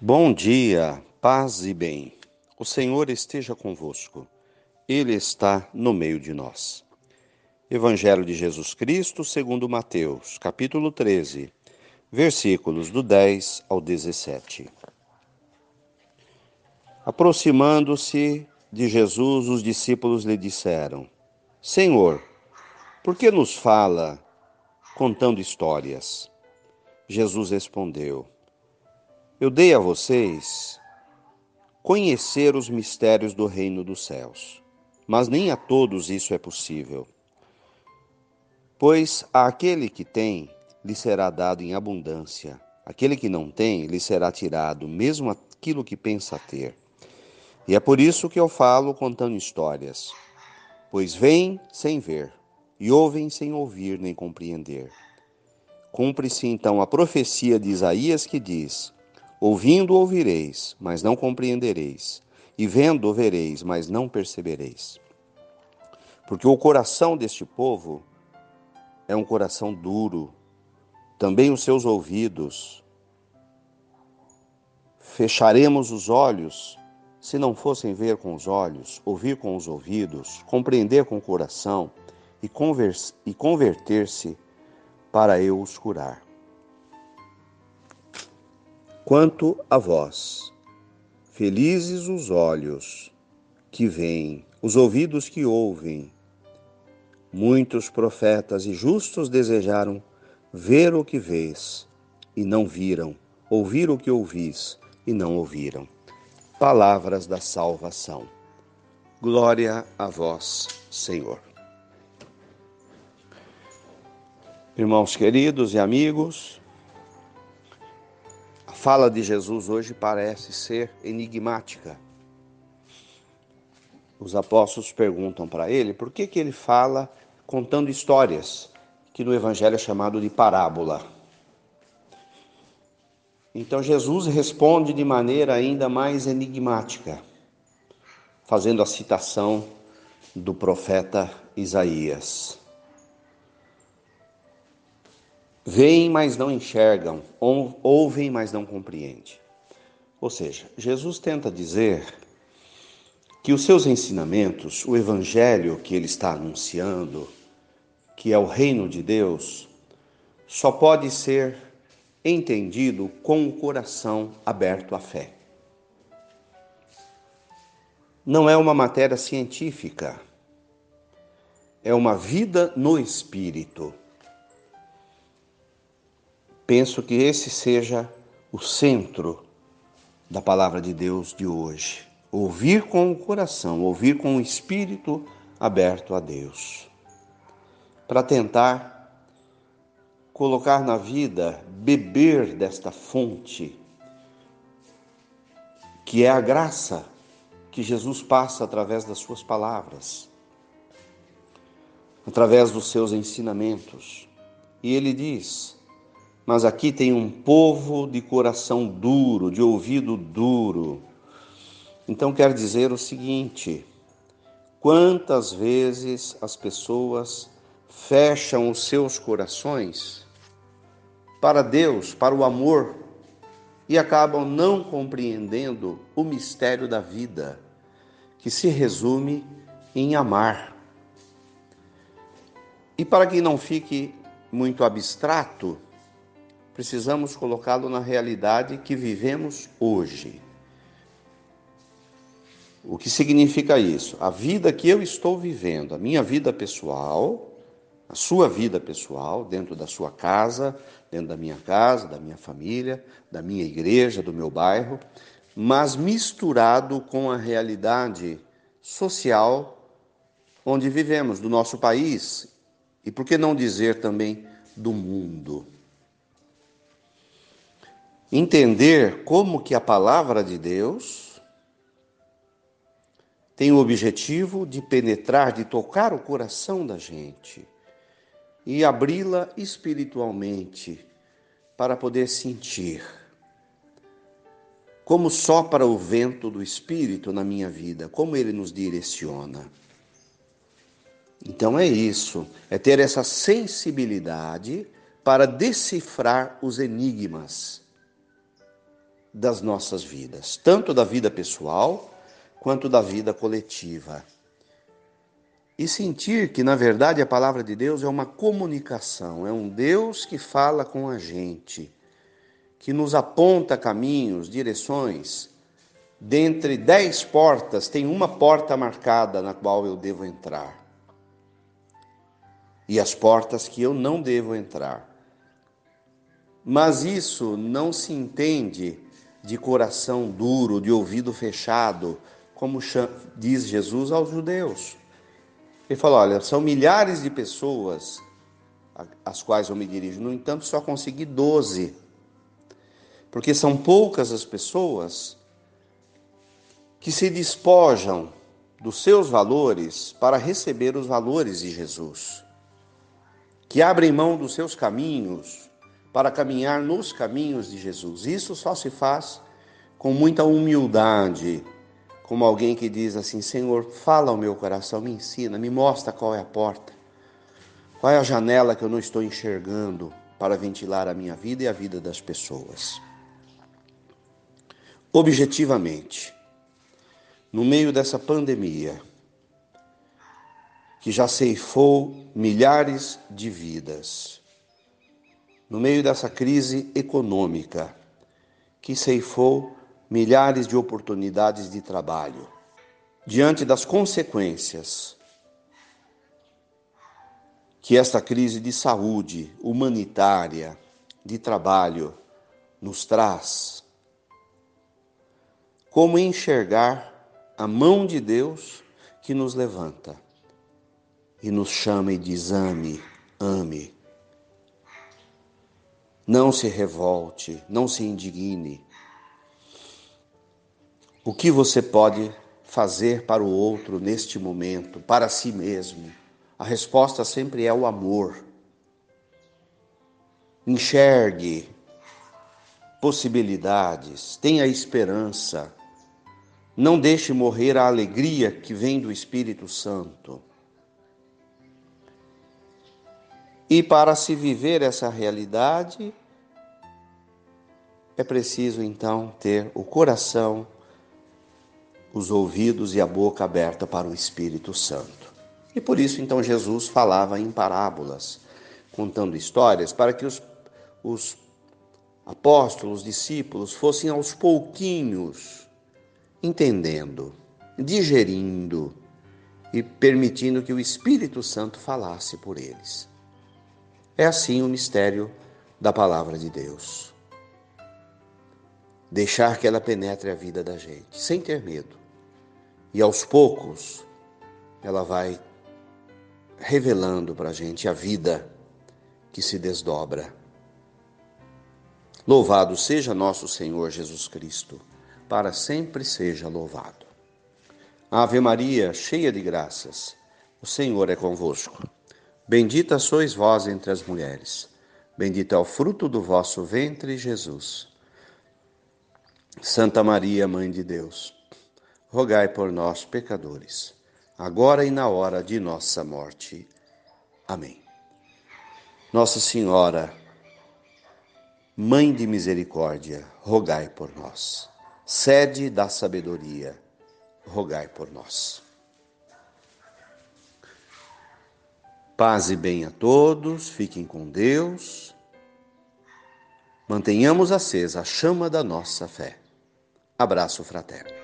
Bom dia, paz e bem. O Senhor esteja convosco. Ele está no meio de nós. Evangelho de Jesus Cristo, segundo Mateus, capítulo 13, versículos do 10 ao 17. Aproximando-se de Jesus, os discípulos lhe disseram: Senhor, por que nos fala contando histórias? Jesus respondeu: Eu dei a vocês conhecer os mistérios do reino dos céus, mas nem a todos isso é possível. Pois àquele que tem, lhe será dado em abundância, aquele que não tem, lhe será tirado mesmo aquilo que pensa ter. E é por isso que eu falo contando histórias, pois veem sem ver, e ouvem sem ouvir nem compreender. Cumpre-se então a profecia de Isaías que diz: Ouvindo ouvireis, mas não compreendereis, e vendo vereis, mas não percebereis. Porque o coração deste povo é um coração duro, também os seus ouvidos. Fecharemos os olhos se não fossem ver com os olhos, ouvir com os ouvidos, compreender com o coração e, converter-se para eu os curar. Quanto a vós, felizes os olhos que veem, os ouvidos que ouvem. Muitos profetas e justos desejaram ver o que vês e não viram, ouvir o que ouvis e não ouviram. Palavras da salvação. Glória a vós, Senhor. Irmãos queridos e amigos, fala de Jesus hoje parece ser enigmática. Os apóstolos perguntam para ele por que, que ele fala contando histórias, que no Evangelho é chamado de parábola. Então Jesus responde de maneira ainda mais enigmática, fazendo a citação do profeta Isaías. Veem, mas não enxergam, ouvem, mas não compreendem. Ou seja, Jesus tenta dizer que os seus ensinamentos, o evangelho que ele está anunciando, que é o reino de Deus, só pode ser entendido com o coração aberto à fé. Não é uma matéria científica, é uma vida no espírito. Penso que esse seja o centro da palavra de Deus de hoje. Ouvir com o coração, ouvir com o espírito aberto a Deus. Para tentar colocar na vida, beber desta fonte, que é a graça que Jesus passa através das suas palavras, através dos seus ensinamentos. E ele diz: mas aqui tem um povo de coração duro, de ouvido duro. Então quer dizer o seguinte: quantas vezes as pessoas fecham os seus corações para Deus, para o amor, e acabam não compreendendo o mistério da vida, que se resume em amar. E para que não fique muito abstrato, precisamos colocá-lo na realidade que vivemos hoje. O que significa isso? A vida que eu estou vivendo, a minha vida pessoal, a sua vida pessoal, dentro da sua casa, dentro da minha casa, da minha família, da minha igreja, do meu bairro, mas misturado com a realidade social onde vivemos, do nosso país e, por que não dizer também, do mundo entender como que a palavra de Deus tem o objetivo de penetrar, de tocar o coração da gente e abri-la espiritualmente para poder sentir como sopra o vento do Espírito na minha vida, como ele nos direciona. Então é isso, é ter essa sensibilidade para decifrar os enigmas das nossas vidas, tanto da vida pessoal quanto da vida coletiva. E sentir que, na verdade, a palavra de Deus é uma comunicação, é um Deus que fala com a gente, que nos aponta caminhos, direções. Dentre dez portas, tem uma porta marcada na qual eu devo entrar. E as portas que eu não devo entrar. Mas isso não se entende de coração duro, de ouvido fechado, como diz Jesus aos judeus. Ele falou: olha, são milhares de pessoas às quais eu me dirijo, no entanto, só consegui doze. Porque são poucas as pessoas que se despojam dos seus valores para receber os valores de Jesus, que abrem mão dos seus caminhos para caminhar nos caminhos de Jesus. Isso só se faz com muita humildade, como alguém que diz assim: Senhor, fala ao meu coração, me ensina, me mostra qual é a porta, qual é a janela que eu não estou enxergando para ventilar a minha vida e a vida das pessoas. Objetivamente, no meio dessa pandemia, que já ceifou milhares de vidas, no meio dessa crise econômica, que ceifou milhares de oportunidades de trabalho. Diante das consequências que esta crise de saúde humanitária, de trabalho, nos traz, como enxergar a mão de Deus que nos levanta e nos chama e diz: ame, ame. Não se revolte, não se indigne, o que você pode fazer para o outro neste momento, para si mesmo? A resposta sempre é o amor. Enxergue possibilidades, tenha esperança. Não deixe morrer a alegria que vem do Espírito Santo. E para se viver essa realidade, é preciso então ter o coração os ouvidos e a boca aberta para o Espírito Santo. E por isso, então, Jesus falava em parábolas, contando histórias, para que os, os apóstolos, discípulos, fossem aos pouquinhos entendendo, digerindo e permitindo que o Espírito Santo falasse por eles. É assim o mistério da palavra de Deus. Deixar que ela penetre a vida da gente, sem ter medo. E aos poucos, ela vai revelando para a gente a vida que se desdobra. Louvado seja nosso Senhor Jesus Cristo, para sempre seja louvado. Ave Maria, cheia de graças, o Senhor é convosco. Bendita sois vós entre as mulheres, bendito é o fruto do vosso ventre, Jesus. Santa Maria, Mãe de Deus rogai por nós, pecadores, agora e na hora de nossa morte. Amém. Nossa Senhora, Mãe de Misericórdia, rogai por nós. Sede da sabedoria, rogai por nós. Paz e bem a todos, fiquem com Deus. Mantenhamos acesa a chama da nossa fé. Abraço fraterno.